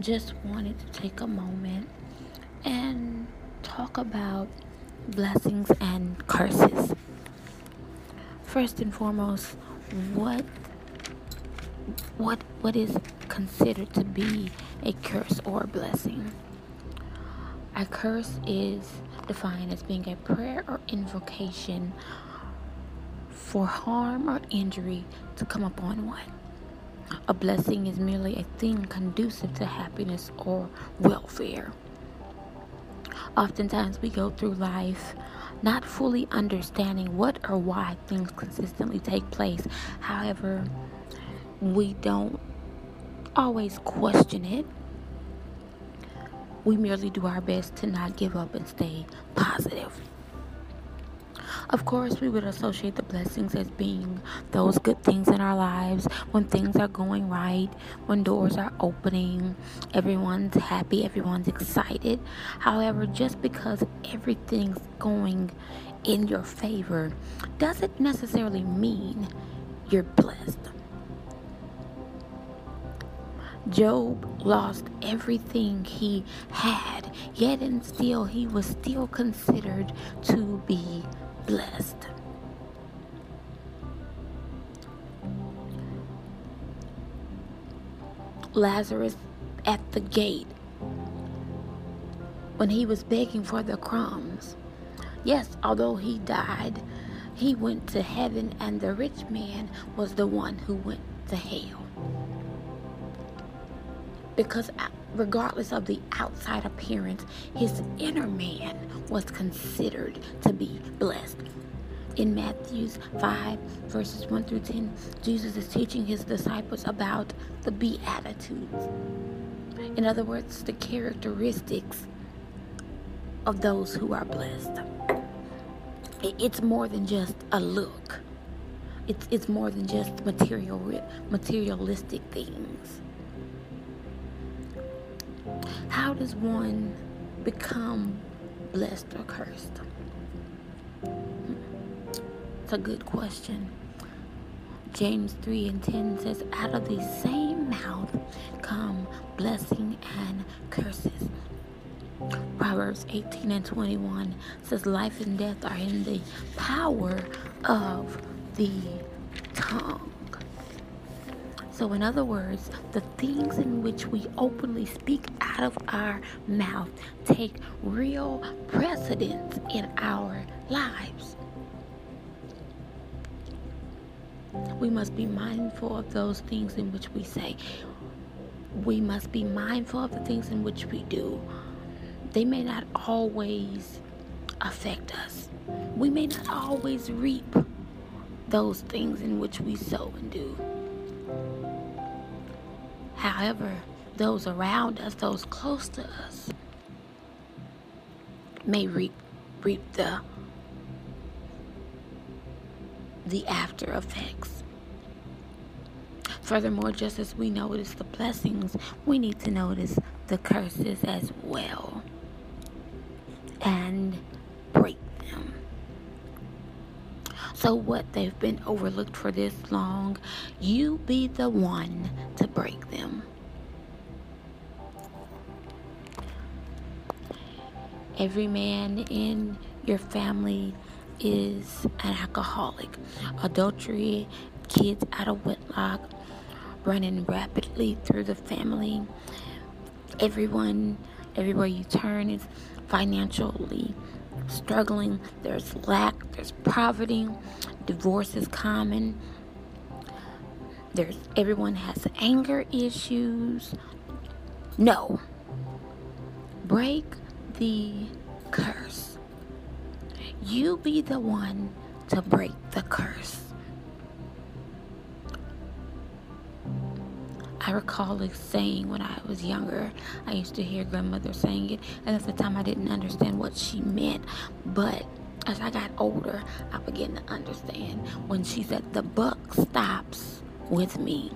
Just wanted to take a moment and talk about blessings and curses. First and foremost, what what what is considered to be a curse or a blessing? A curse is defined as being a prayer or invocation for harm or injury to come upon one. A blessing is merely a thing conducive to happiness or welfare. Oftentimes, we go through life not fully understanding what or why things consistently take place. However, we don't always question it. We merely do our best to not give up and stay positive. Of course, we would associate the blessings as being those good things in our lives when things are going right, when doors are opening, everyone's happy, everyone's excited. However, just because everything's going in your favor doesn't necessarily mean you're blessed. Job lost everything he had, yet and still he was still considered to be blessed. Lazarus at the gate when he was begging for the crumbs. Yes, although he died, he went to heaven, and the rich man was the one who went to hell. Because uh, regardless of the outside appearance, his inner man was considered to be. In Matthew's 5, verses 1 through 10, Jesus is teaching his disciples about the Beatitudes. In other words, the characteristics of those who are blessed. It's more than just a look. It's, it's more than just material materialistic things. How does one become blessed or cursed? It's a good question. James 3 and 10 says, Out of the same mouth come blessing and curses. Proverbs 18 and 21 says, Life and death are in the power of the tongue. So, in other words, the things in which we openly speak out of our mouth take real precedence in our lives. We must be mindful of those things in which we say. We must be mindful of the things in which we do. They may not always affect us. We may not always reap those things in which we sow and do. However, those around us, those close to us, may reap reap the the after effects. Furthermore, just as we notice the blessings, we need to notice the curses as well and break them. So, what they've been overlooked for this long, you be the one to break them. Every man in your family is an alcoholic. Adultery kids out of wedlock, running rapidly through the family. Everyone, everywhere you turn, is financially struggling. There's lack, there's poverty, divorce is common. There's everyone has anger issues. No. Break the curse. You be the one to break the curse. I recall a saying when I was younger. I used to hear grandmother saying it, and at the time I didn't understand what she meant. But as I got older, I began to understand when she said, The buck stops with me.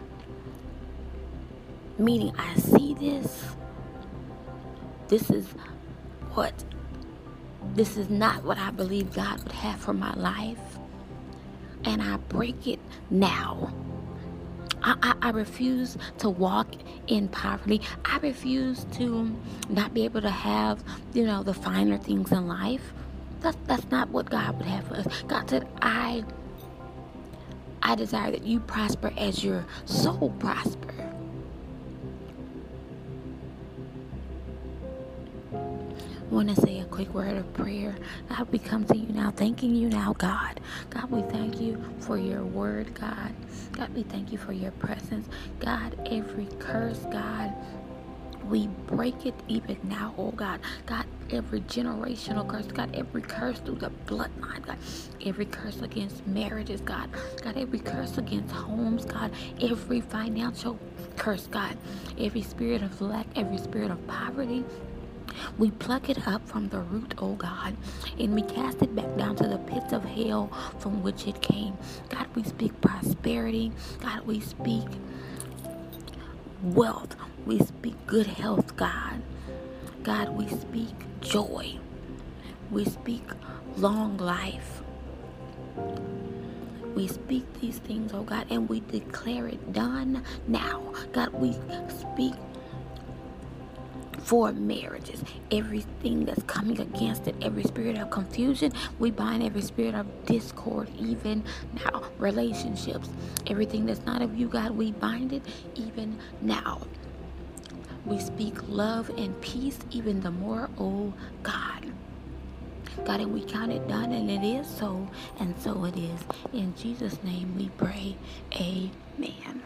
Meaning, I see this. This is what, this is not what I believe God would have for my life. And I break it now. I, I, I, refuse to walk in poverty. I refuse to not be able to have, you know, the finer things in life. That's that's not what God would have for us. God said, I I desire that you prosper as your soul prosper. Want to say a quick word of prayer. God, we come to you now, thanking you now, God. God, we thank you for your word, God. God, we thank you for your presence. God, every curse, God, we break it even now, oh God. God, every generational curse, God, every curse through the bloodline, God, every curse against marriages, God, God, every curse against homes, God, every financial curse, God, every spirit of lack, every spirit of poverty. We pluck it up from the root, oh God, and we cast it back down to the pits of hell from which it came. God, we speak prosperity. God, we speak wealth. We speak good health, God. God, we speak joy. We speak long life. We speak these things, oh God, and we declare it done now. God, we speak for marriages. Everything that's coming against it, every spirit of confusion, we bind every spirit of discord, even now. Relationships, everything that's not of you, God, we bind it even now. We speak love and peace even the more, oh God. God, and we count it done, and it is so, and so it is. In Jesus' name we pray. Amen.